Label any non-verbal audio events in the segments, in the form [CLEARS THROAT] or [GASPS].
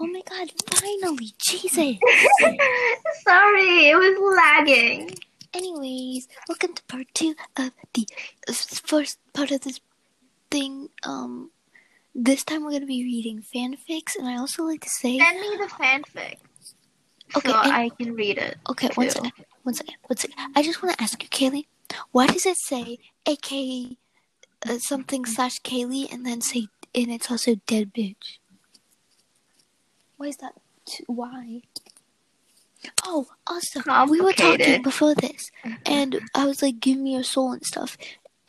Oh my god, finally! Jesus! [LAUGHS] Sorry, it was lagging. Anyways, welcome to part two of the uh, first part of this thing. Um, this time we're gonna be reading fanfics, and I also like to say, Send me the fanfic. Okay, so and- I can read it. okay, one too. second, one second, one second. I just want to ask you, Kaylee, why does it say AK uh, something slash Kaylee, and then say, and it's also dead bitch? Why is that? T- why? Oh, also, we were talking before this, and I was like, "Give me your soul" and stuff,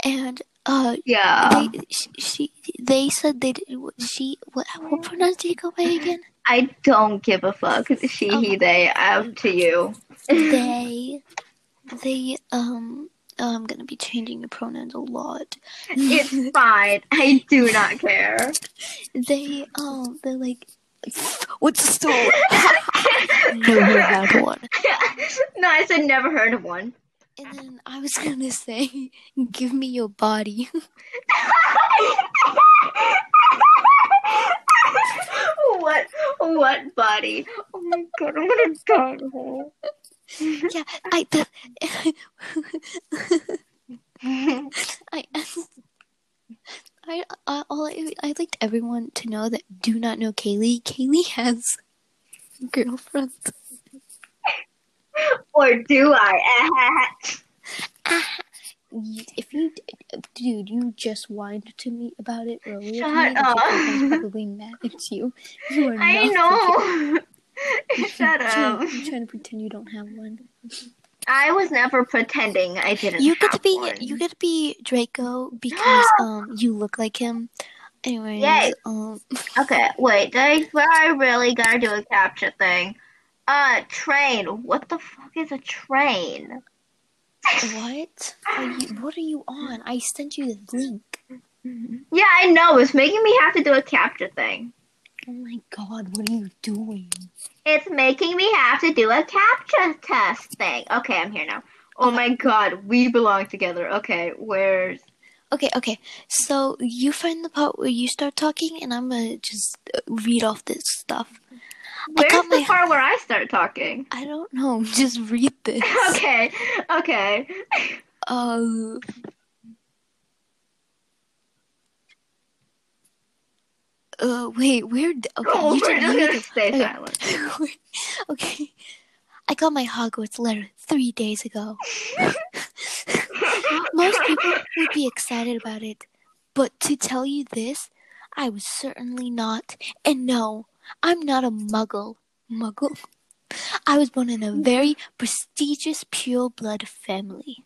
and uh, Yeah. they she, she they said they did- she what what pronoun did you go by again? I don't give a fuck. She, Oh. he, they. Up to you. they they um oh, I'm gonna be changing the pronouns a lot. It's fine. I do not care. [LAUGHS] They um they're like what's the story? [LAUGHS] Never had one. no, I said never heard of one. And then I was gonna say, give me your body. [LAUGHS] what? What body? Oh my god! I'm gonna die. yeah, I the, [LAUGHS] I I I all I, I liked everyone to know that do not know Kaylee. Kaylee has girlfriends. [LAUGHS] or do I? [LAUGHS] Ah, if you, dude, you just whined to me about it earlier. Shut up. probably mad at you. [LAUGHS] You are I not know. Shut up. trying, I'm trying to pretend you don't have one. I was never pretending I didn't. You get to be one. you get to be Draco [GASPS] because um you look like him. Anyways, Yay. um [LAUGHS] Okay, wait. I, where I really gotta do a capture thing? Uh, train. What the fuck is a train? what are you what are you on? I sent you the link. Yeah, I know. It's making me have to do a capture thing. Oh my god, what are you doing? It's making me have to do a capture test thing. Okay, I'm here now. Oh my god, we belong together. Okay, where's Okay, okay. So you find the part where you start talking, and I'm gonna just uh, read off this stuff. where's the my- part where I start talking? I don't know. [LAUGHS] Just read this. Okay, okay. Uh. Uh, wait, where? d- Okay, Oh, you we're just gonna stay okay. silent. [LAUGHS] okay. I got my Hogwarts letter three days ago. [LAUGHS] Most people would be excited about it, but to tell you this, I was certainly not. And no, I'm not a muggle. Muggle? I was born in a very prestigious pure blood family.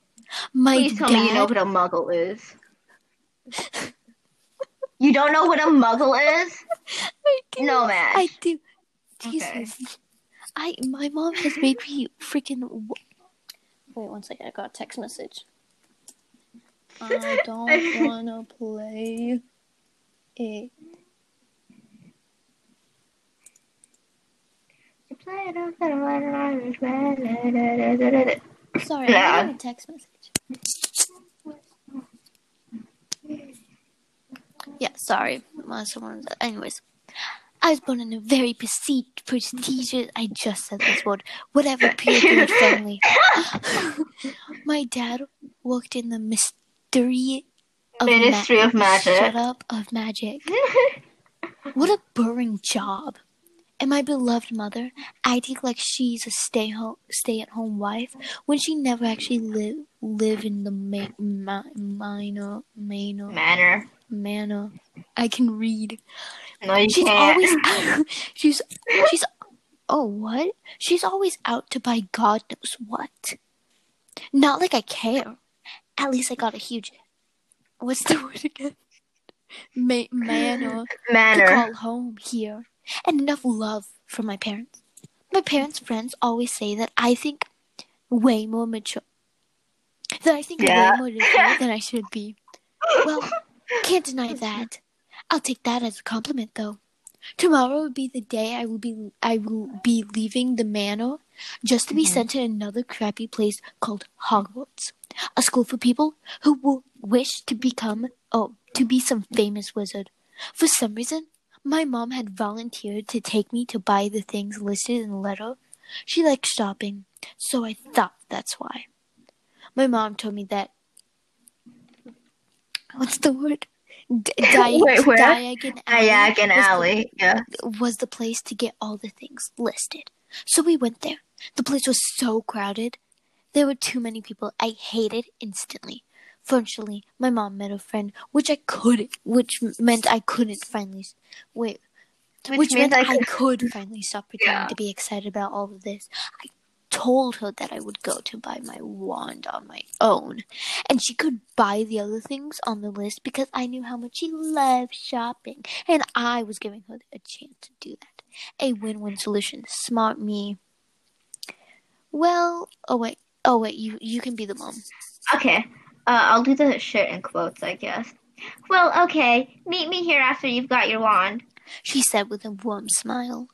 My Please tell dad, me you know what a muggle is. [LAUGHS] You don't know what a muggle is? [LAUGHS] No, man. I do. Jesus. Okay. I my mom has made me freaking. w- Wait one second. I got a text message. I [LAUGHS] don't wanna play it. [LAUGHS] Sorry, I got a text message. Yeah, sorry. Someone. Anyways, I was born in a very presti- prestigious. I just said this word. Whatever blood [LAUGHS] family. [LAUGHS] My dad worked in the mystery of Ministry of Magic. Shut up, of magic. [LAUGHS] What a boring job. And my beloved mother I acting like she's a stay home stay at home wife when she never actually live live in the ma- ma- minor manor Manor. I can read. No, you She's can't. always [LAUGHS] [LAUGHS] she's she's oh what? She's always out to buy God knows what. Not like I care. At least I got a huge what's the [LAUGHS] word again? Ma- manor to call home here, and enough love from my parents. My parents' friends always say that I think way more mature. That I think Yeah. way more mature than I should be. Well, can't deny that. I'll take that as a compliment, though. Tomorrow will be the day I will be I will be leaving the manor, just to be mm-hmm. sent to another crappy place called Hogwarts, a school for people who will wish to become oh to be some famous wizard. For some reason, My mom had volunteered to take me to buy the things listed in the letter. She likes shopping, so I thought that's why. My mom told me that. What's the word? D- Di- [LAUGHS] Wait, where? Diagon Alley Diagon was the- Yeah. was the place to get all the things listed. So we went there. The place was so crowded. There were too many people. I hated instantly. Fortunately, my mom met a friend, which I couldn't, which meant I couldn't finally, wait, Which, which, meant I I could. could [LAUGHS] finally stop pretending Yeah. to be excited about all of this. I told her that I would go to buy my wand on my own, and she could buy the other things on the list because I knew how much she loved shopping, and I was giving her a chance to do that. A win-win solution. Smart me. Well, oh wait, oh wait, you you can be the mom. Okay. Uh, I'll do the shit in quotes, I guess. Well, okay. Meet me here after you've got your wand. She said with a warm smile.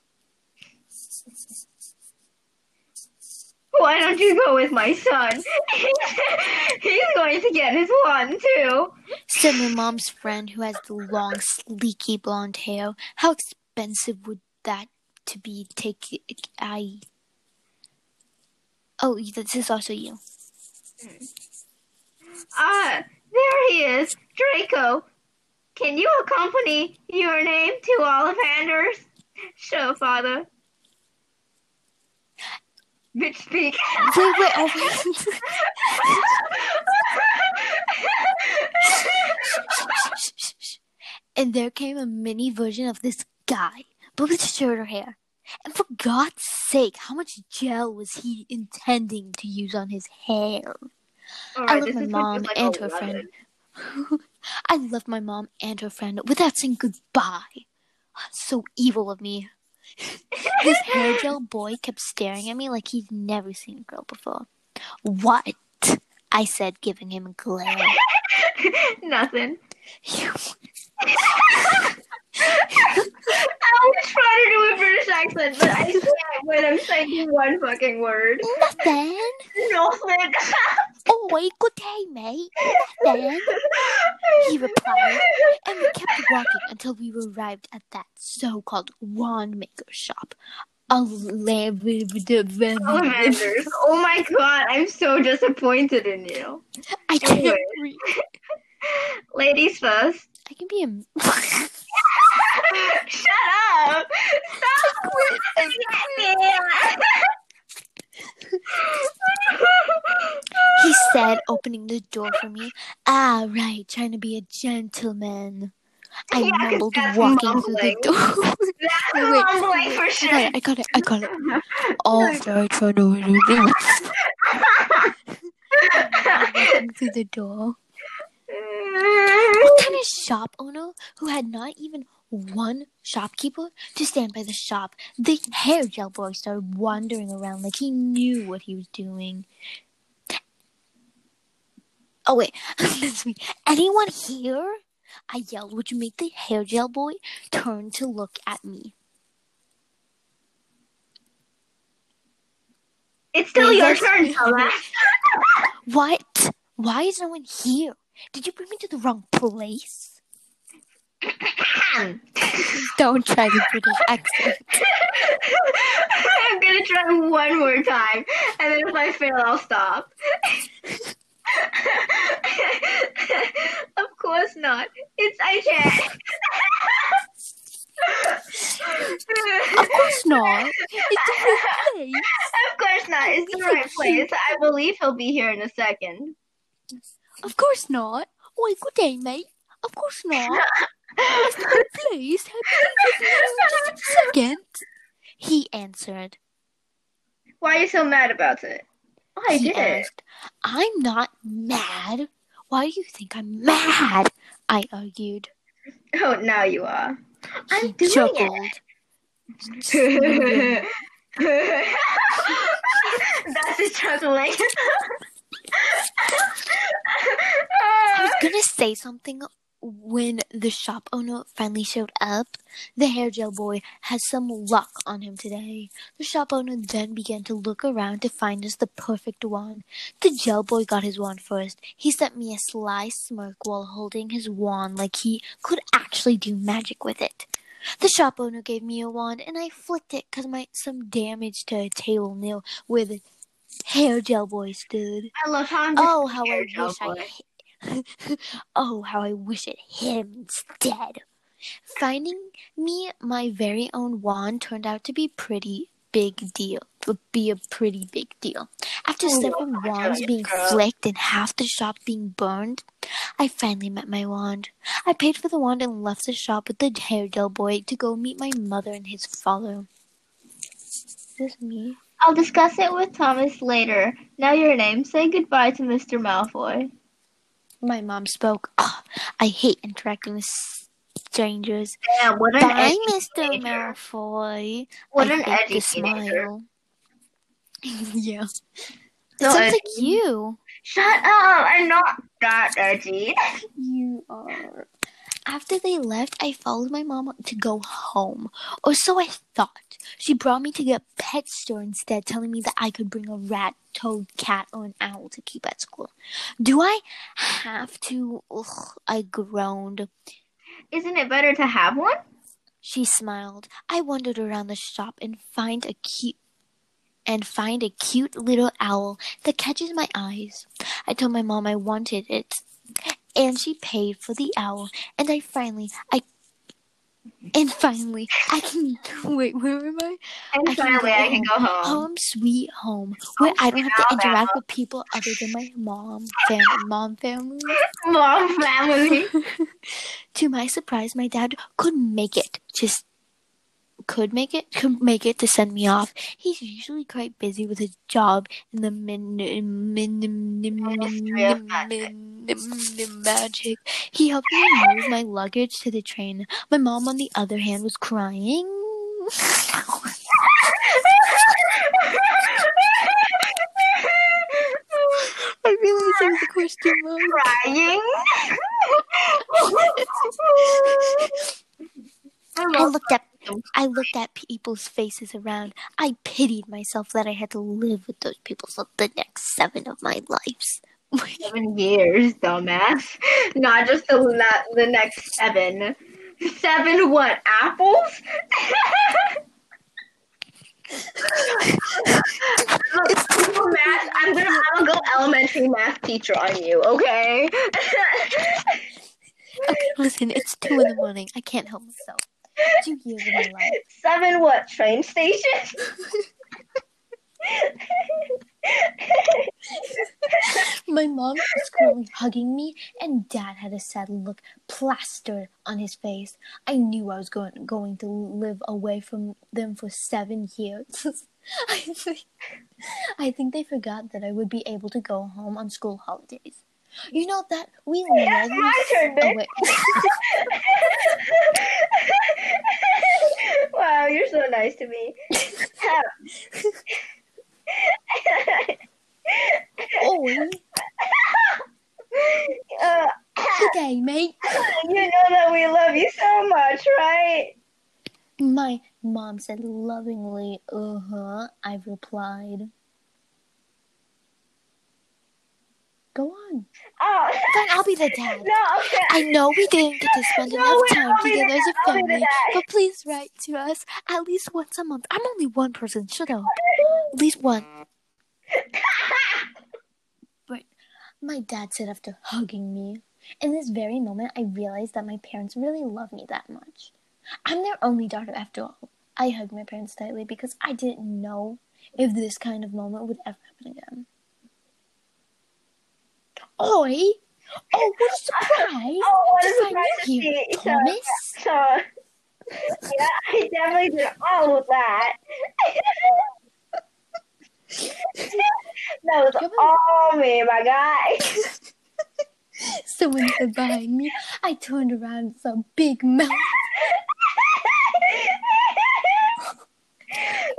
Why don't you go with my son? [LAUGHS] He's going to get his wand too. Said my mom's friend who has the long, sleeky blonde hair. How expensive would that to be? Take I. Oh, this is also you. Ah, there he is, Draco. Can you accompany your name to Ollivander's? Show, father. Bitch speak. [LAUGHS] And there came a mini version of this guy, but with shorter hair. And for God's sake, how much gel was he intending to use on his hair? I love my mom like and her friend. [LAUGHS] I left my mom and her friend without saying goodbye. So evil of me. This [LAUGHS] hair gel boy kept staring at me like he'd never seen a girl before. What? I said, giving him a glare. Nothing. You- [LAUGHS] I was trying to do a British accent, but I can't when I'm saying one fucking word. Nothing. [LAUGHS] Nothing. Oi, good day, mate. Nothing. He replied, and we kept walking until we arrived at that so-called wand maker shop. Salamanders. Oh my god, I'm so disappointed in you. I can't Anyway. read. Ladies first. I can be a. [LAUGHS] [LAUGHS] Shut up! Stop [LAUGHS] [LAUGHS] he said, opening the door for me. Ah, right, trying to be a gentleman. I Yeah, mumbled, walking through the door. [LAUGHS] That's [LAUGHS] Wait, wait, mumbling for I sure. I got it, I got it. All right, trying to walking through the door. What kind of shop owner who had not even one shopkeeper to stand by the shop? The hair gel boy started wandering around like he knew what he was doing. Oh wait. [LAUGHS] Anyone here? I yelled, which made the hair gel boy turn to look at me. It's still your turn. [LAUGHS] What? Why is no one here? Did you bring me to the wrong place? [LAUGHS] Don't try the British accent. [LAUGHS] I'm gonna try one more time, and then if I fail, I'll stop. [LAUGHS] of course not. It's I can't. Of course not. It's a different place. Of course not. It's the right place. I believe he'll be here in a second. Of course not. Why, good day, mate. Of course not. It's a good place. Just a [LAUGHS] second. He answered. Why are you so mad about it? Oh, I he did asked, I'm not mad. Why do you think I'm mad? I argued. Oh, now you are. I'm he doing chuckled. it. [LAUGHS] That's his chuckling. I was gonna say something when the shop owner finally showed up. The hair gel boy has some luck on him today. The shop owner then began to look around to find us the perfect wand. The gel boy got his wand first. He sent me a sly smirk while holding his wand like he could actually do magic with it. The shop owner gave me a wand, and I flicked it because my some damage to a table nail where the hair gel boy stood. I love how I'm just Oh, how I wish I. boy. hit- [LAUGHS] oh, how I wish it hit him instead. Finding me my very own wand turned out to be pretty big deal. Would be a pretty big deal. After Oh, several wands being girl. flicked and half the shop being burned, I finally met my wand. I paid for the wand and left the shop with the hair gel boy to go meet my mother and his father. Is this me? I'll discuss it with Thomas later. Now your name. Say goodbye to Mr. Malfoy. My mom spoke. "Ugh, I hate interacting with strangers. Yeah, what an Bye, edgy Mr. Malfoy. What I an smile. [LAUGHS] yeah. It So sounds edgy. like you. Shut up! I'm not that edgy. You are. After they left, I followed my mom to go home. Or so I thought. She brought me to the pet store instead, telling me that I could bring a rat, toad, cat, or an owl to keep at school. Do I have to? Ugh, I groaned. Isn't it better to have one? She smiled. I wandered around the shop and find a cute and find a cute little owl that catches my eyes. I told my mom I wanted it, and she paid for the owl. And I finally, I, and finally, I can [LAUGHS] wait. Where am I? And I can finally, go I can go home. Home, sweet home, oh, where I don't have to interact with people other than my mom, [LAUGHS] family, mom, family. Mom family. [LAUGHS] to my surprise, my dad couldn't make it. Just could make it, could make it to send me off. He's usually quite busy with his job in the min, min, min, min, min, Magic. min, min, magic. He helped me move my luggage to the train. My mom, on the other hand, was crying. I realized there was a question mark. Crying. [LAUGHS] I looked at I looked at people's faces around. I pitied myself that I had to live with those people for the next seven of my lives. [LAUGHS] seven years, dumbass. Not just the la- the next seven. Seven what? Apples? [LAUGHS] Look, math, I'm gonna a go elementary math teacher on you, okay? Okay, listen, it's two in the morning. I can't help myself. Two years of my life. Seven what? Train station? [LAUGHS] My mom was currently hugging me, and Dad had a sad look plastered on his face. I knew I was going going to live away from them for seven years. [LAUGHS] I think, I think they forgot that I would be able to go home on school holidays. You know that we live my turn, away. wow, you're so nice to me. Oh, [LAUGHS] uh, okay, mate. you know that we love you so much, right? My mom said lovingly, uh huh. I replied. Go on. Oh, Fine, I'll be the dad. [LAUGHS] no. I know we didn't get to spend No, enough time together as a dad, I'll be the family, but please write to us at least once a month. I'm only one person. Shut up. At least one. [LAUGHS] But my dad said after hugging me. In this very moment, I realized that my parents really love me that much. I'm their only daughter after all. I hugged my parents tightly because I didn't know if this kind of moment would ever happen again. Oi! Oh, what a surprise! Oh, what a surprise to you see. So- Thomas. So, yeah, I definitely did all of that. [LAUGHS] that was Come all me, my guy. [LAUGHS] Someone stood behind me. I turned around and saw big mouth. [LAUGHS]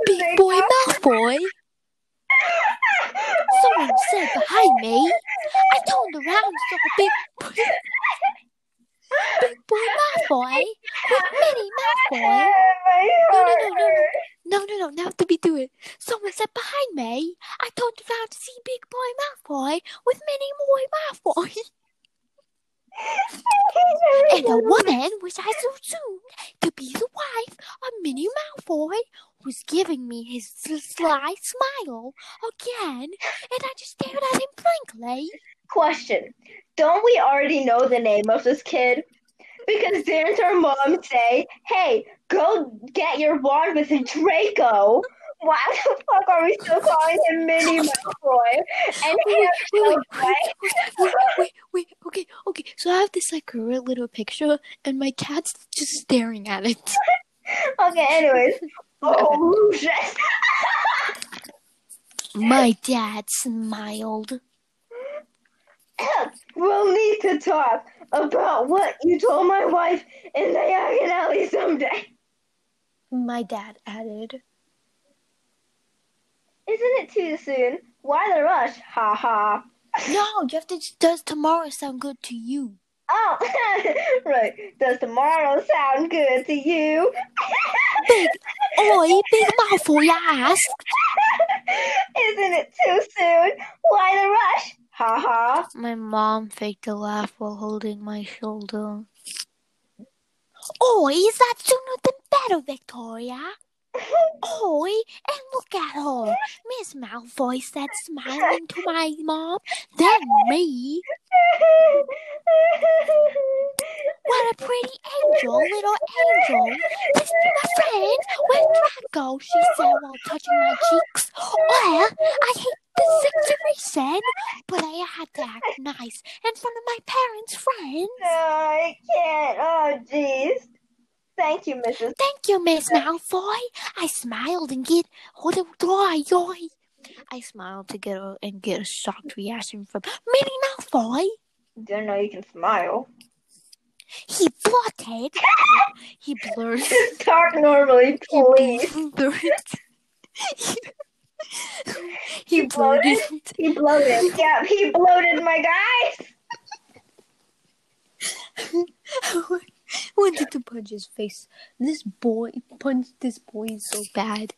Big boy Malfoy. Someone said behind me. I turned around saw a big, big boy Malfoy with Minnie Malfoy. No, no, no, no, no. No, no, no, now to be do it. Someone said behind me. I turned around to see Big Boy Malfoy with Minnie Boy Malfoy. [LAUGHS] And the [LAUGHS] woman which I so soon to be the wife of Minnie Malfoy was giving me his sly smile again, and I just stared at him blankly. Question: Don't we already know the name of this kid? Because didn't our mom say, "Hey, go get your wand with Draco"? Why the fuck are we still calling him Minnie Malfoy? And he Wait, wait, has wait, wait, wait, wait, okay, okay. So I have this like great little picture, and my cat's just staring at it. [LAUGHS] Okay, anyways. [LAUGHS] Oh shit. [LAUGHS] My dad smiled. we'll need to talk about what you told my wife in Diagon Alley someday. My dad added. Isn't it too soon? Why the rush? Ha ha. No, you have to. Does tomorrow sound good to you? Oh, [LAUGHS] right. Does tomorrow sound good to you? [LAUGHS] Big, oi, Big Malfoy asked. [LAUGHS] Isn't it too soon? Why the rush? Ha ha. My mom faked a laugh while holding my shoulder. Oi, is that sooner than better, Victoria? Oi, and look at her. Miss Malfoy said, smiling to my mom, then me. What a pretty angel, little angel. This is my friend. Where's Draco? She said while touching my cheeks. Well, I hate the situation, but I had to act nice in front of my parents' friends. No, I can't. Oh, jeez. Thank you, Mrs. Thank you, Miss Malfoy. I smiled and get what a dry yoy. I smiled to get a and get a shocked reaction from Minnie Malfoy. Didn't know you can smile. He blotted. [LAUGHS] he blurred. Talk normally, please. [LAUGHS] He blurred. he He bloated? blurted. He bloated. Yeah, he bloated, my guys. [LAUGHS] wanted to punch his face. This boy punched this boy so bad.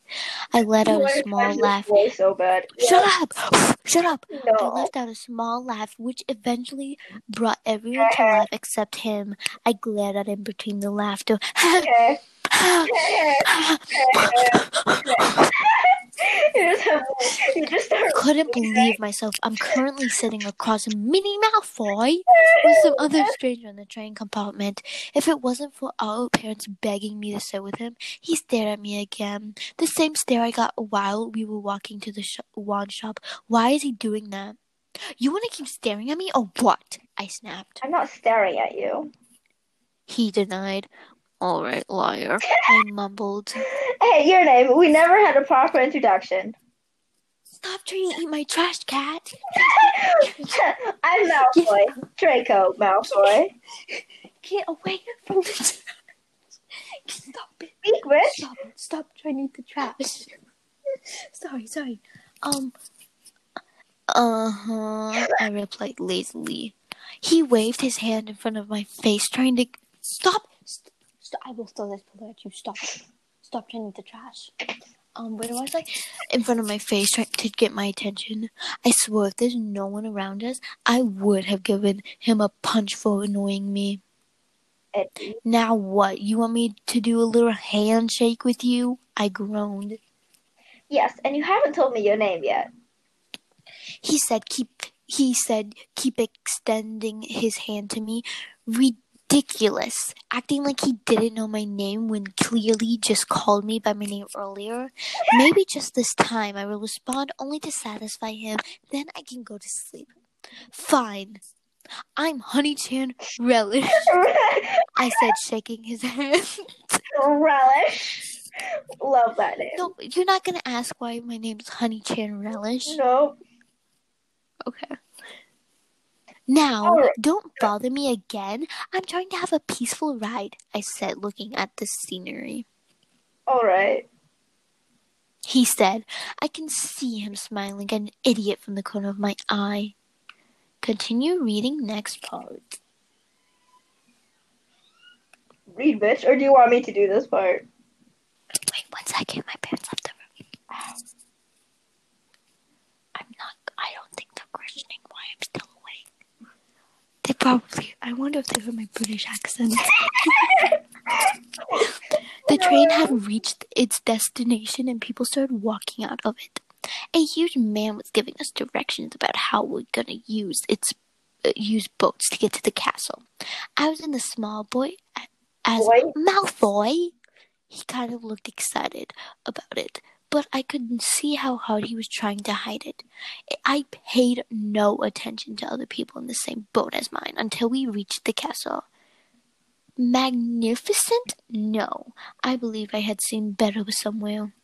I let out a small laugh. So bad. Shut up! [SIGHS] Shut up! I let out a small laugh, which eventually brought everyone to laugh except him. I glared at him between the laughter. [LAUGHS] [LAUGHS] [LAUGHS] [LAUGHS] You just have, you just start. Couldn't believe myself. I'm currently sitting across a Minnie Malfoy with some other [LAUGHS] stranger in the train compartment. If it wasn't for our parents begging me to sit with him, he stared at me again. The same stare I got while we were walking to the sh- wand shop. Why is he doing that? You want to keep staring at me or what? I snapped. I'm not staring at you. He denied. All right, liar. [LAUGHS] I mumbled. Hey, your name. We never had a proper introduction. Stop trying to eat my trash cat. [LAUGHS] I'm Malfoy. Draco Malfoy. Get away from the trash. Stop it. Speak. Stop. Stop trying to eat the trash. sorry, sorry. Um. Uh huh. I replied lazily. He waved his hand in front of my face, trying to stop. St- I will throw this pillow at you. Stop. Stop trying to the trash. Um, where was I? In front of my face, trying to get my attention. I swear, if there's no one around us, I would have given him a punch for annoying me. Eddie. Now what? You want me to do a little handshake with you? I groaned. Yes, and you haven't told me your name yet. He said keep he said keep extending his hand to me. Ridiculous. Acting like he didn't know my name when clearly just called me by my name earlier. Maybe just this time I will respond only to satisfy him, then I can go to sleep. Fine. I'm Honey Chan Relish, I said, shaking his hand. Relish. Love that name. No, you're not gonna ask why my name's Honey Chan Relish. No. Okay. Now, don't bother me again. I'm trying to have a peaceful ride, I said, looking at the scenery. All right. He said, I can see him smiling like an idiot from the corner of my eye. Continue reading next part. Read, bitch. Or do you want me to do this part? Wait one second, my parents left the room. [SIGHS] I'm not, I don't think they're questioning why I'm still. They probably I wonder if they heard my British accent. [LAUGHS] the train had reached its destination and people started walking out of it. A huge man was giving us directions about how we're gonna use its uh, use boats to get to the castle. I was in the small boy as Boy? Malfoy. He kind of looked excited about it, but I could see how hard he was trying to hide it. I paid no attention to other people in the same boat as mine until we reached the castle. Magnificent? No. I believe I had seen better somewhere.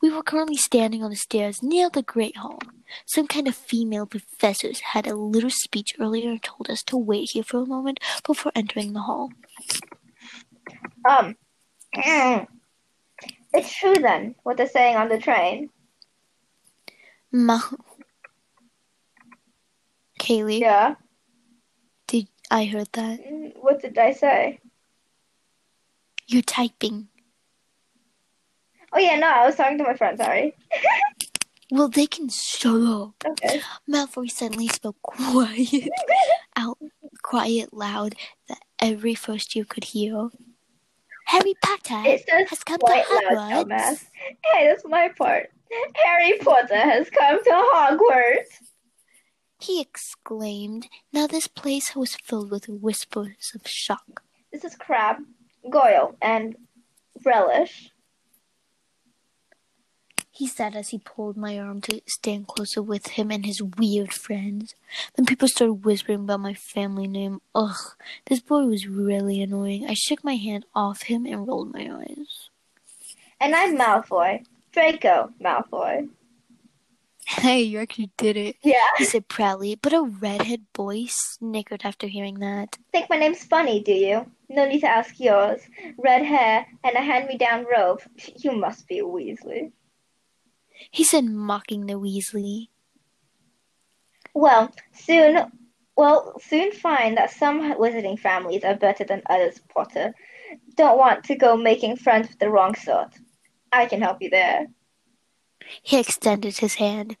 We were currently standing on the stairs near the Great Hall. Some kind of female professors had a little speech earlier and told us to wait here for a moment before entering the hall. Um, [CLEARS THROAT] it's true then, what they're saying on the train. Ma- Kaylee, Yeah. did I heard that? Mm, What did I say? You're typing. Oh yeah, no, I was talking to my friend. Sorry. [LAUGHS] Well, they can shut up. Okay. Malfoy suddenly spoke [LAUGHS] quiet, out, quiet, loud, that every first year could hear. Harry Potter It says has come quite to loud, Hogwarts. dumbass. Hey, that's my part. Harry Potter has come to Hogwarts. He exclaimed. Now this place was filled with whispers of shock. This is Crabbe, Goyle, and Relish. He said as he pulled my arm to stand closer with him and his weird friends. Then people started whispering about my family name. Ugh, this boy was really annoying. I shook my hand off him and rolled my eyes. And I'm Malfoy. Draco Malfoy. Hey, you actually did it. Yeah. He said proudly, but a redhead boy snickered after hearing that. Think my name's funny, do you? No need to ask yours. Red hair and a hand-me-down robe. You must be a Weasley. He said, mocking the Weasley. Well, soon, well, soon find that some wizarding families are better than others, Potter. Don't want to go making friends with the wrong sort. I can help you there. He extended his hand.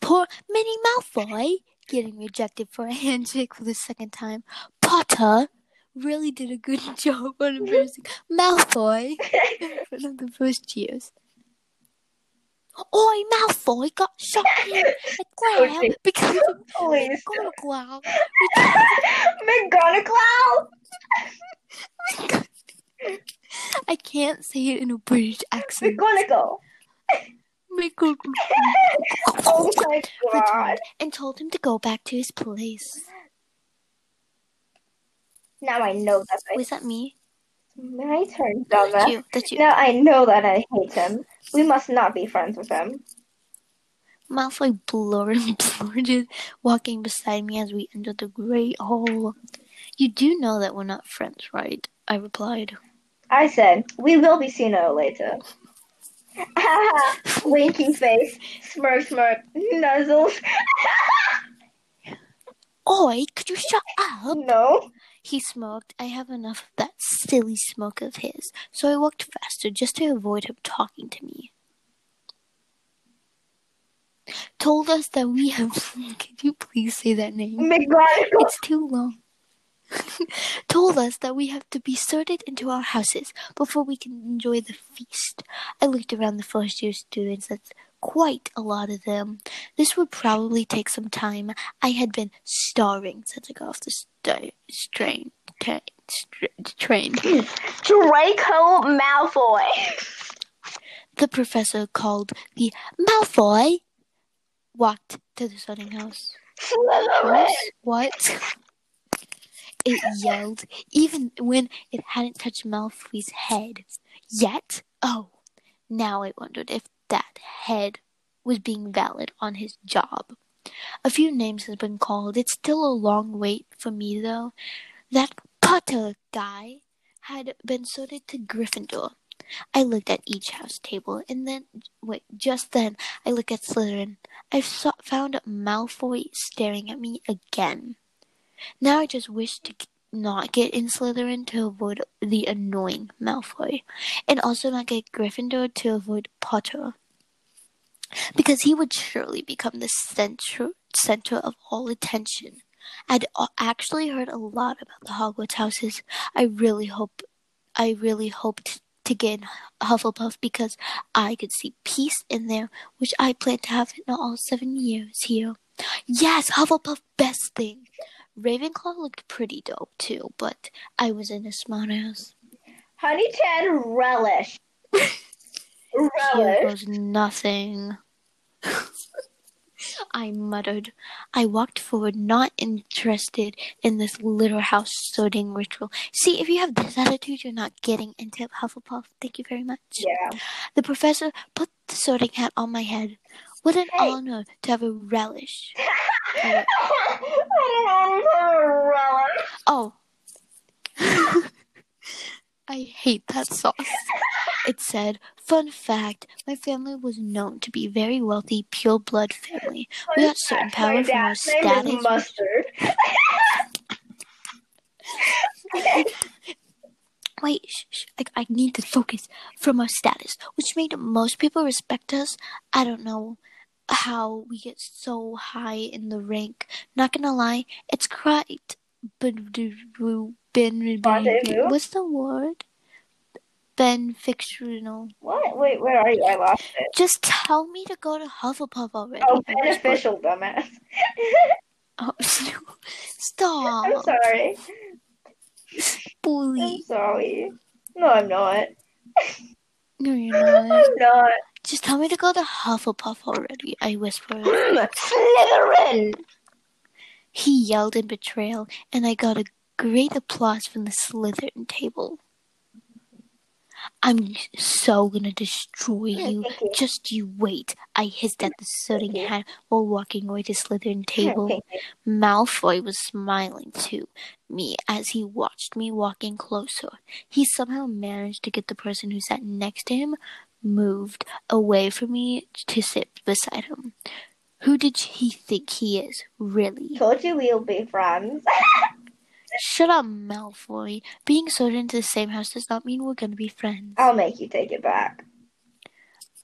Poor Minnie Malfoy, getting rejected for a handshake for the second time. Potter really did a good [LAUGHS] job on [LAUGHS] embarrassing Malfoy in front of the first years. Oi, Malfoy got shot in the ground Okay. because Please. McGonagall. McGonagall! I can't say it in a British accent. McGonagall! McGonagall. Oh my god. and told him to go back to his place. Now I know that. Was that me? My turn, dumbass. you. You. Now I know that I hate him. We must not be friends with him. Malfoy blurred and [LAUGHS] blurted, walking beside me as we entered the great hall. You do know that we're not friends, right? I replied. I said, we will be sooner or later. [LAUGHS] [LAUGHS] Winking face, smirk, smirk, nuzzles. Oi, could you shut up? no. He smoked. I have enough of that silly smoke of his, so I walked faster just to avoid him talking to me. Told us that we have. [LAUGHS] Could you please say that name? Oh McGonagall. It's too long. [LAUGHS] Told us that we have to be sorted into our houses before we can enjoy the feast. I looked around the first year students. That's quite a lot of them. This would probably take some time. I had been starving since I got off the st- strain, ta- train. Draco Malfoy. [LAUGHS] The professor called the Malfoy. Walked to the sorting house. House? What? [LAUGHS] It yelled, even when it hadn't touched Malfoy's head yet. Oh, now I wondered if that head was being valid on his job. A few names has been called. It's still a long wait for me, though. That Potter guy had been sorted to Gryffindor. I looked at each house table, and then, wait, just then, I looked at Slytherin. I saw, found Malfoy staring at me again. Now I just wish to not get in Slytherin to avoid the annoying Malfoy, and also not get Gryffindor to avoid Potter, because he would surely become the center center of all attention. I'd actually heard a lot about the Hogwarts houses. I really hope, I really hoped to get in Hufflepuff because I could see peace in there, which I plan to have in all seven years here. Yes, Hufflepuff, best thing. Ravenclaw looked pretty dope too, but I was in a smartass. Honeyton relish. [LAUGHS] Here relish. goes nothing. [LAUGHS] I muttered. I walked forward, not interested in this litter house sorting ritual. See, if you have this attitude, you're not getting into Hufflepuff. Thank you very much. Yeah. The professor put the sorting hat on my head. What an Hey. honor to have a relish. [LAUGHS] I don't. Oh. [LAUGHS] I hate that sauce. It said, fun fact, my family was known to be a very wealthy, pure blood family. We got certain power from our status. Mustard. [LAUGHS] Wait, sh- sh- I, I need to focus from our status, which made most people respect us. I don't know how we get so high in the rank. Not gonna lie, it's quite. Ben, ben, Rendezvous? what's the word? Ben fictional. What? Wait, where are you? I lost it. Just tell me to go to Hufflepuff already. Oh, beneficial, dumbass. [LAUGHS] Oh, stop, I'm sorry. I'm sorry. No, I'm not. No, you're not. [LAUGHS] I'm not. Just tell me to go to Hufflepuff already. I whispered. Slytherin. [CLEARS THROAT] He yelled in betrayal, and I got a great applause from the Slytherin table. I'm so gonna destroy you. You. Just you wait. I hissed at the sorting hat while walking away to Slytherin table. Malfoy was smiling to me as he watched me walking closer. He somehow managed to get the person who sat next to him moved away from me to sit beside him. Who did he think he is, really? Told you we'll be friends. [LAUGHS] Shut up, Malfoy. Being sorted into the same house does not mean we're gonna be friends. I'll make you take it back.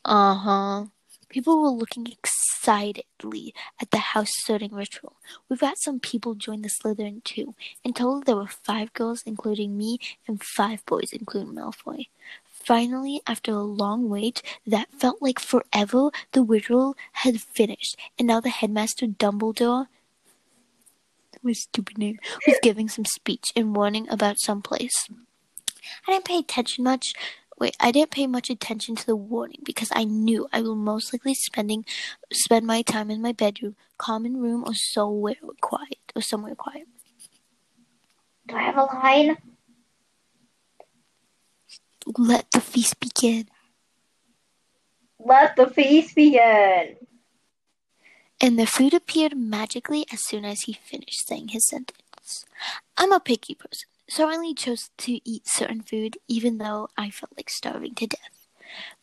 Uh huh. People were looking excitedly at the house sorting ritual. We've got some people join the Slytherin too. In total, there were five girls, including me, and five boys, including Malfoy. Finally, after a long wait that felt like forever, the ritual had finished, and now the headmaster Dumbledore, my stupid name, was [LAUGHS] giving some speech and warning about some place. I didn't pay attention much. Wait, I didn't pay much attention to the warning because I knew I will most likely spending spend my time in my bedroom, common room, or somewhere quiet, or somewhere quiet. Do I have a line? Let the feast begin. Let the feast begin. And the food appeared magically as soon as he finished saying his sentence. I'm a picky person, so I only chose to eat certain food even though I felt like starving to death.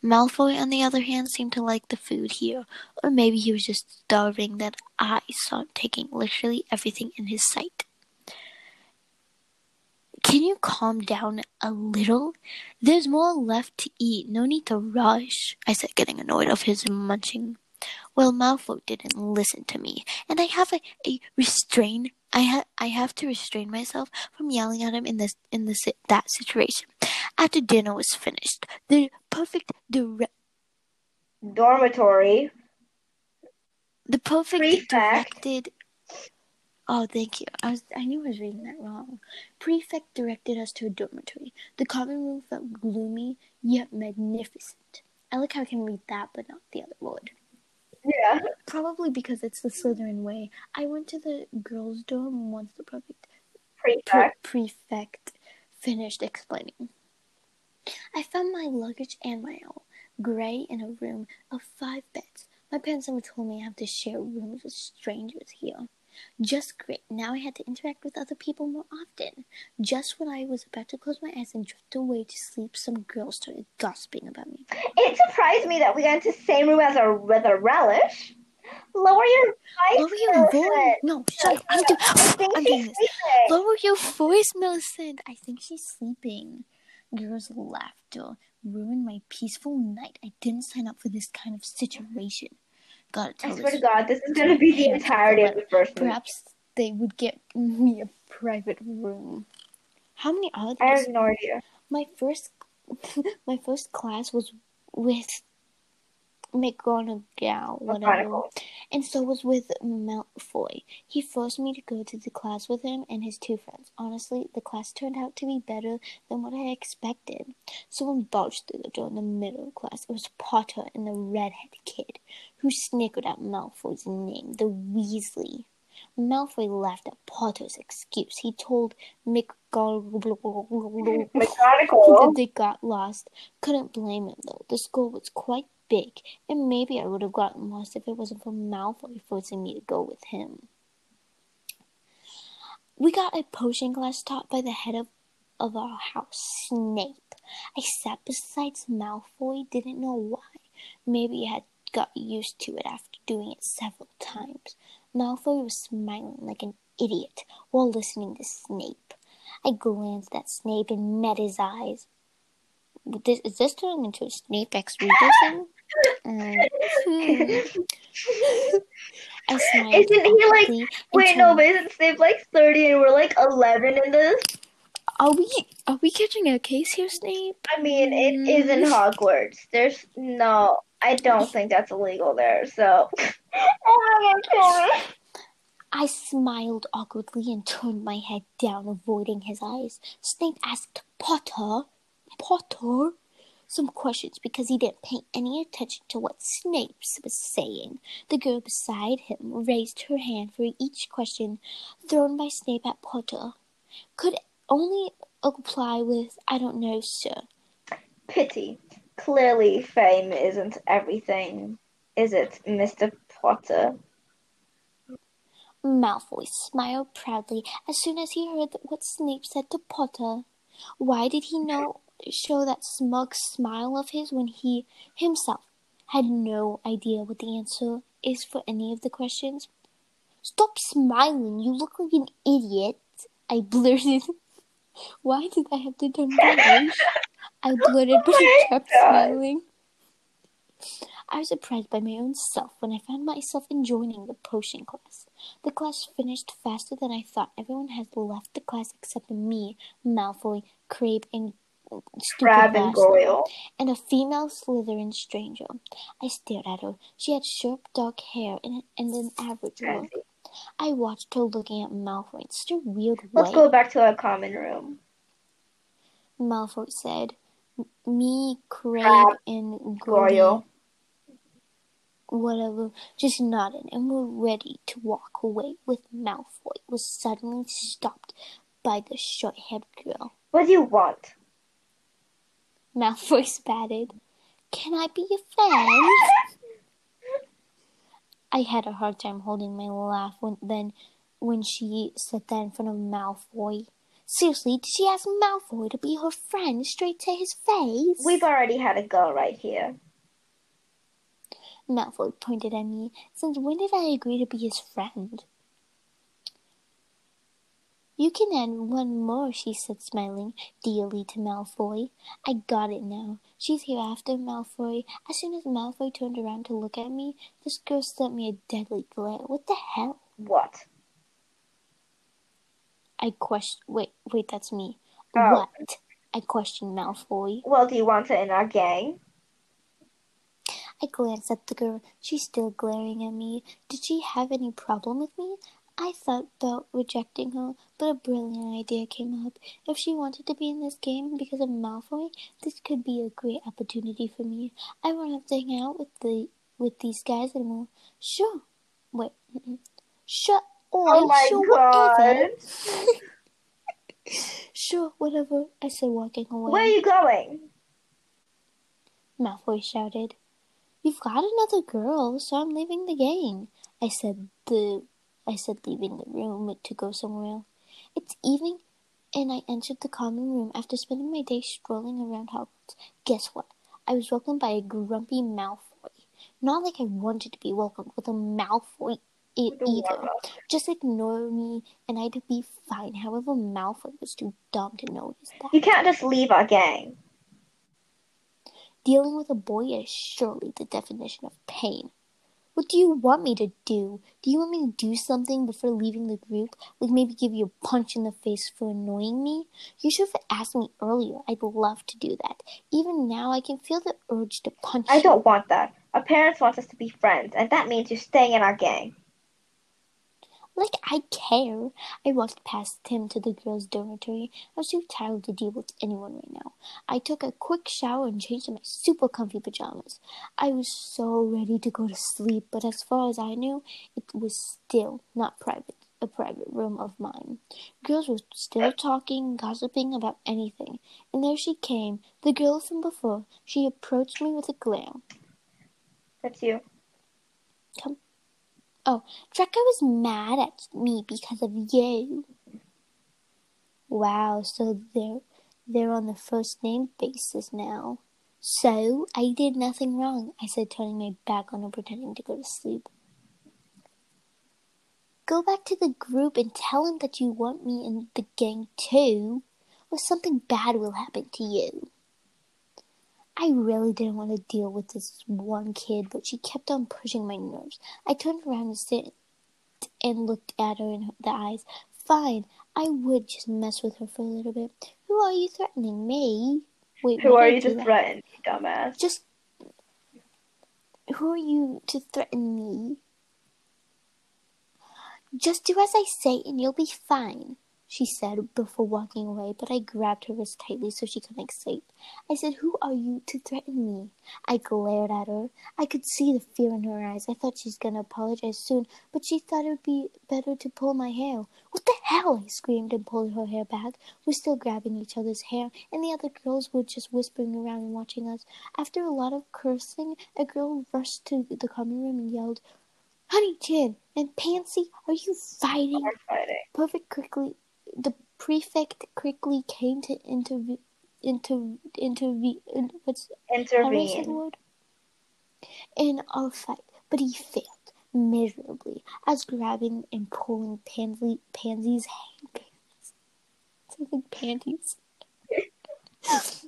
Malfoy, on the other hand, seemed to like the food here, or maybe he was just starving that I saw him taking literally everything in his sight. Can you calm down a little? There's more left to eat. No need to rush, I said, getting annoyed of his munching. Well, Malfoy didn't listen to me, and I have a, a restrain. I ha- I have to restrain myself from yelling at him in this in this that situation. After dinner was finished, the perfect dire- Dormitory. the perfect Prefect. directed. Oh, thank you. I was I knew I was reading that wrong. Prefect directed us to a dormitory. The common room felt gloomy yet magnificent. I like how I can read that, but not the other word. Yeah. Probably because it's the Slytherin way. I went to the girls' dorm once the perfect pre- Prefect. prefect finished explaining. I found my luggage and my owl, gray in a room of five beds. My parents never told me I have to share rooms with strangers here. Just great. Now I had to interact with other people more often. Just when I was about to close my eyes and drift away to sleep, some girls started gossiping about me. It surprised me that we got into the same room as a with a relish. Lower your voice. Lower your voice. No, up. I'm, do- I think I'm doing this. sleeping. Lower your voice, Millicent. I think she's sleeping. Girls' laughter ruined my peaceful night. I didn't sign up for this kind of situation. Gotta I tell swear to. God, this is going to be the entirety of the first movie. Perhaps they would get me a private room. How many are I have no idea. My first, [LAUGHS] my first class was with McGonagall, whatever. And so was with Malfoy. He forced me to go to the class with him and his two friends. Honestly, the class turned out to be better than what I expected. Someone barged through the door in the middle of class. It was Potter and the redhead kid, who snickered at Malfoy's name, the Weasley. Malfoy laughed at Potter's excuse. He told McGonagall [LAUGHS] that they got lost. Couldn't blame him though. The school was quite big, and maybe I would have gotten lost if it wasn't for Malfoy forcing me to go with him. We got a potion class taught by the head of, of our house, Snape. I sat beside Malfoy, didn't know why. Maybe I had got used to it after doing it several times. Malfoy was smiling like an idiot while listening to Snape. I glanced at Snape and met his eyes. This, is this turning into a Snape X Reader thing? Uh, hmm. [LAUGHS] Isn't he, like- Wait, no, but isn't Snape like 30 and we're like 11 in this? Are we are we catching a case here, Snape? I mean, it isn't Hogwarts. There's no, I don't think that's illegal there, so. [LAUGHS] oh. I smiled awkwardly and turned my head down, avoiding his eyes. Snape asked Potter, Potter, some questions because he didn't pay any attention to what Snape was saying. The girl beside him raised her hand for each question thrown by Snape at Potter. Could only apply with, I don't know, sir. Pity. Clearly, fame isn't everything, is it, Mr. Potter? Malfoy smiled proudly as soon as he heard what Snape said to Potter. Why did he know show that smug smile of his when he himself had no idea what the answer is for any of the questions? Stop smiling, you look like an idiot, I blurted. [LAUGHS] Why did I have to turn bluish? I [LAUGHS] blurted, but oh I kept smiling. I was surprised by my own self when I found myself enjoying the potion class. The class finished faster than I thought. Everyone had left the class except me, Malfoy, Crabbe, and Crabbe and Goyle. and a female Slytherin stranger. I stared at her. She had sharp dark hair and, and an average look. I watched her looking at Malfoy in such a weird Let's way. go back to our common room. Malfoy said, "Me, Craig, Crabbe, and Goyle. Goyle, whatever, just nodded and were ready to walk away. With Malfoy was suddenly stopped by the short-haired girl. What do you want? Malfoy [LAUGHS] spatted, "Can I be your friend?" [LAUGHS] I had a hard time holding my laugh when then when she said that in front of Malfoy. Seriously, did she ask Malfoy to be her friend straight to his face? We've already had a go right here. Malfoy pointed at me. Since when did I agree to be his friend? You can add one more, she said, smiling dearly to Malfoy. I got it now. She's here after Malfoy. As soon as Malfoy turned around to look at me, this girl sent me a deadly glare. What the hell? What? I question. Wait, wait, that's me. Oh. What? I questioned Malfoy. Well, do you want her in our gang? I glanced at the girl. She's still glaring at me. Did she have any problem with me? I thought about rejecting her, but a brilliant idea came up. If she wanted to be in this game because of Malfoy, this could be a great opportunity for me. I won't have to hang out with the with these guys anymore. Sure. Wait. mm-mm. Sure. Oh my sure, god. [LAUGHS] Sure, whatever. I said, walking away. Where are you going? Malfoy shouted. You've got another girl, so I'm leaving the game. I said the I said leaving the room to go somewhere else. It's evening and I entered the common room after spending my day strolling around Hogwarts. Guess what? I was welcomed by a grumpy Malfoy. Not like I wanted to be welcomed with a Malfoy e- either. Just ignore me and I'd be fine. However, Malfoy was too dumb to notice that. You can't just leave our gang. Dealing with a boy is surely the definition of pain. What do you want me to do? Do you want me to do something before leaving the group? Like maybe give you a punch in the face for annoying me? You should have asked me earlier. I'd love to do that. Even now, I can feel the urge to punch you. I you. don't want that. Our parents want us to be friends, and that means you're staying in our gang. Like I care. I walked past him to the girls' dormitory. I was too tired to deal with anyone right now. I took a quick shower and changed in my super comfy pajamas. I was so ready to go to sleep, but as far as I knew, it was still not private. A private room of mine. Girls were still talking, gossiping about anything. And there she came, the girl from before. She approached me with a glare. That's you. Come. Oh, Draco was mad at me because of you. Wow, so they're they're on the first name basis now. So I did nothing wrong, I said, turning my back on her, pretending to go to sleep. Go back to the group and tell him that you want me in the gang too, or something bad will happen to you. I really didn't want to deal with this one kid, but she kept on pushing my nerves. I turned around and sit and looked at her in the eyes. Fine, I would just mess with her for a little bit. Who are you threatening? Me? Wait, Who are you to threaten, dumbass? Just who are you to threaten me? Just do as I say and you'll be fine, she said before walking away, but I grabbed her wrist tightly so she couldn't escape. I said, Who are you to threaten me? I glared at her. I could see the fear in her eyes. I thought she's gonna apologize soon, but she thought it would be better to pull my hair. What the hell? I screamed and pulled her hair back. We're still grabbing each other's hair, and the other girls were just whispering around and watching us. After a lot of cursing, a girl rushed to the common room and yelled, Honey Chin and Pansy, are you fighting? We're fighting. Perfect quickly, the prefect quickly came to intervene. Inter, intervene. In, what's how do I say the Intervene. word? In our fight, but he failed miserably. as grabbing and pulling Pansy, Pansy's hand. Sounds like panties. [LAUGHS]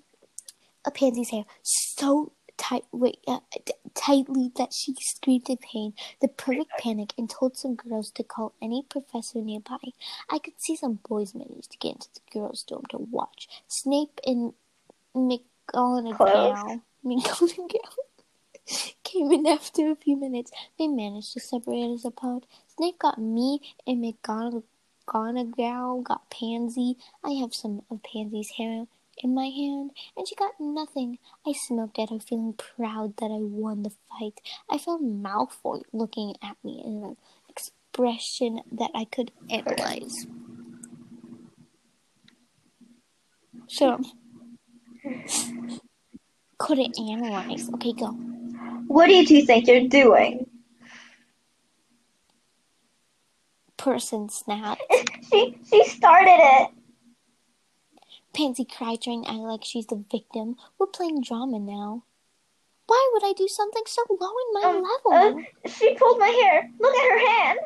a Pansy's hair so tight, wait, uh, t- tightly that she screamed in pain. The perfect panic and told some girls to call any professor nearby. I could see some boys managed to get into the girls' dorm to watch. Snape and McGonagall, McGonagall [LAUGHS] came in after a few minutes. They managed to separate us apart. Snape got me, and McGonagall got Pansy. I have some of Pansy's hair in my hand, and she got nothing. I smoked at her, feeling proud that I won the fight. I found Malfoy looking at me in an expression that I could analyze. Sure. Couldn't analyze. Okay, go. What do you two think you're doing? Person snap. [LAUGHS] She she started it. Pansy cried, trying to act like she's the victim. We're playing drama now. Why would I do something so low in my Um, level? uh, she pulled my hair. Look at her hand.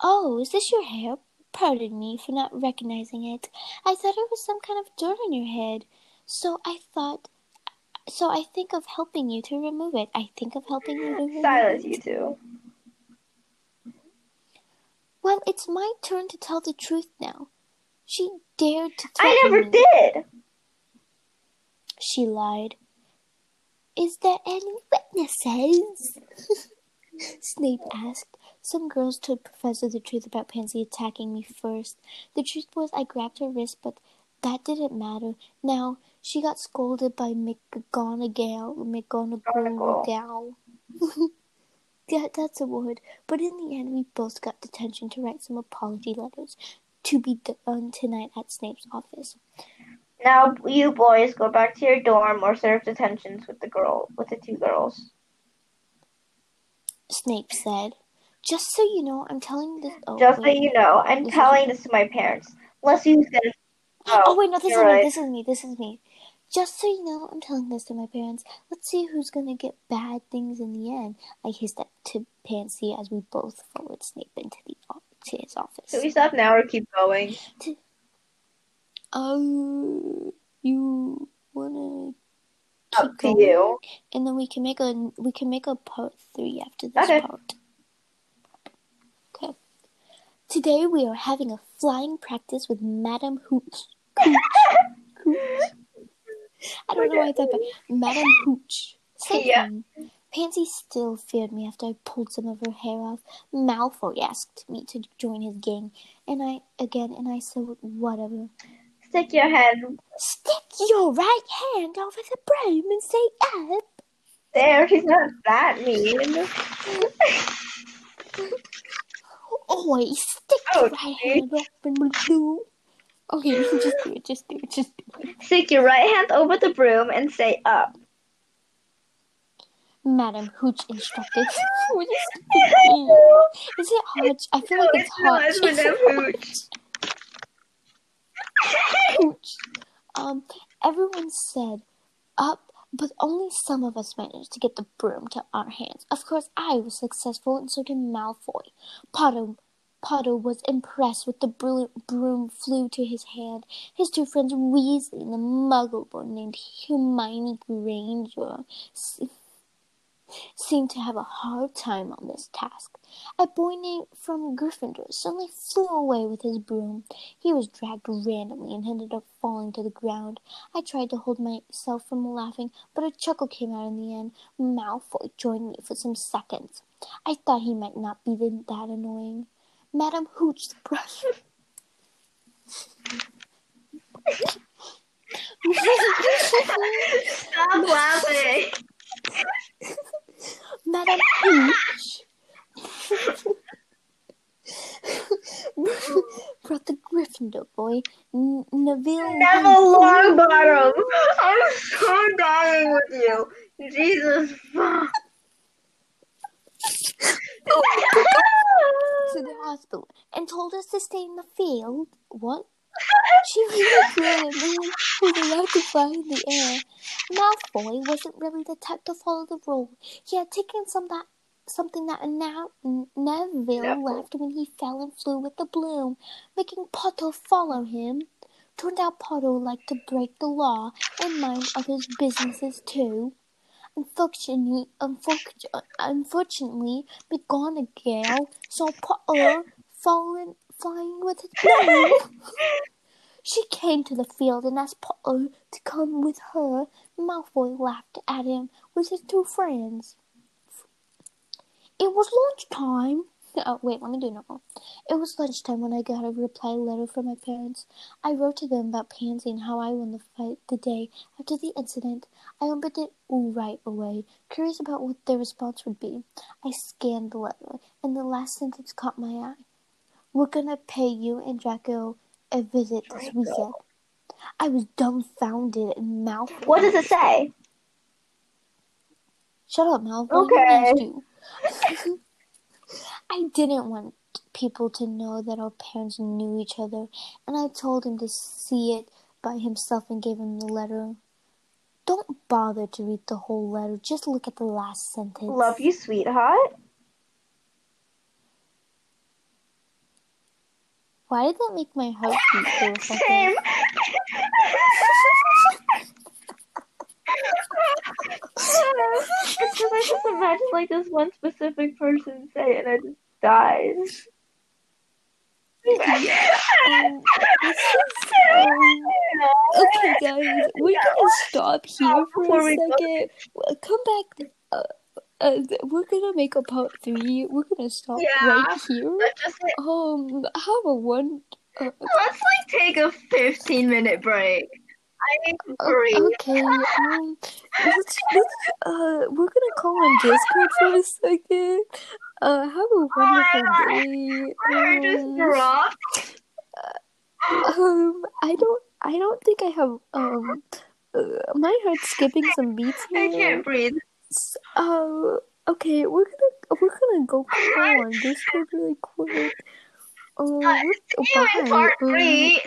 Oh, is this your hair? Pardon me for not recognizing it. I thought it was some kind of dirt on your head. So I thought. So I think of helping you to remove it. I think of helping you to remove it. Silence, it. you two. Well, it's my turn to tell the truth now. She dared to tell I never me. did. She lied. Is there any witnesses? [LAUGHS] Snape asked. Some girls told Professor the truth about Pansy attacking me first. The truth was I grabbed her wrist, but that didn't matter. Now, she got scolded by McGonagall. McGonagall. [LAUGHS] yeah, that's a word. But in the end, we both got detention to write some apology letters to be done tonight at Snape's office. Now you boys go back to your dorm or serve detentions with the girl with the two girls. Snape said. Just so you know, I'm telling this. Oh, Just so you know, I'm This telling this to my parents. Let's use this. Oh, wait, no, this is you're me. This is me. This is me. Just so you know, I'm telling this to my parents. Let's see who's gonna get bad things in the end. I hissed at to Pansy as we both followed Snape into the o- to his office. Should we stop now or keep going? Oh, you wanna keep Up to going, you. and then we can make a we can make a part three after this Okay. part. Okay. Today we are having a flying practice with Madame Hooch. [LAUGHS] Hooch. I don't know why I thought that. Madame Hooch. Yeah. Pansy still feared me after I pulled some of her hair off. Malfoy asked me to join his gang, and I again, and I said whatever. Stick your hand Stick your right hand over the broom and say up. there. He's not that mean. Oi, stick Oh, your right hand up the broom. Okay, [LAUGHS] just do it, just do it, just do it. Stick your right hand over the broom and say up. Madam Hooch instructed. What is it? Is it hard? I feel like it's it's Madame Hooch. Hooch. Um, everyone said up, but only some of us managed to get the broom to our hands. Of course, I was successful, and so did Malfoy. Potter, Potter was impressed with the bro- broom flew to his hand. His two friends, Weasley and the Muggle boy named Hermione Granger, seemed to have a hard time on this task. A boy named from Gryffindor suddenly flew away with his broom. He was dragged randomly and ended up falling to the ground. I tried to hold myself from laughing, but a chuckle came out in the end. Malfoy joined me for some seconds. I thought he might not be that annoying. Madam Hooch the brush. [LAUGHS] Stop laughing. [LAUGHS] Madam Hooch brought the Gryffindor boy, N- Neville. Neville Longbottom. I'm so dying with you. Jesus. fuck. [LAUGHS] to the hospital and told us to stay in the field. What? She really everyone was allowed to fly in the air. Malfoy wasn't really the type to follow the rule. He had taken some that something that now Neville Neville. left when he fell and flew with the bloom, making Potter follow him. Turned out Potter liked to break the law and mind others' businesses too. Unfortunately, unfortunately, unfortunately, McGonagall saw Potter falling, flying with his [LAUGHS] broom. she came to the field and asked Potter to come with her. Malfoy laughed at him with his two friends. It was lunchtime. Oh, wait, let me do one. It was lunchtime when I got a reply letter from my parents. I wrote to them about Pansy and how I won the fight the day after the incident. I opened it right away, curious about what their response would be. I scanned the letter, and the last sentence caught my eye. We're gonna pay you and Draco a visit this weekend. I was dumbfounded and Malfoy. What does it say? Shut up, Malfoy. Okay. [LAUGHS] I didn't want people to know that our parents knew each other, and I told him to see it by himself and gave him the letter. Don't bother to read the whole letter, just look at the last sentence. Love you, sweetheart. Why did that make my heart beat a? Same. it's because I just imagine like this one specific person say it and I just died. Um, is, um, okay, guys, we're gonna stop here for a second. Come back. Uh, uh, we're gonna make a part three. We're gonna stop Yeah. right here. Let's just like, Um, have a one. Uh, let's like take a 15 minute break. I to uh, okay. Um, [LAUGHS] let's, let's, uh, we're gonna call on Discord for a second. Uh, have a wonderful day. My heart just Um, dropped. Um, I don't, I don't think I have. Um, uh, my heart's skipping some beats I here. can't breathe. Uh, okay, we're gonna, we're gonna go on Discord really quick. Um, See bye. part Um, three.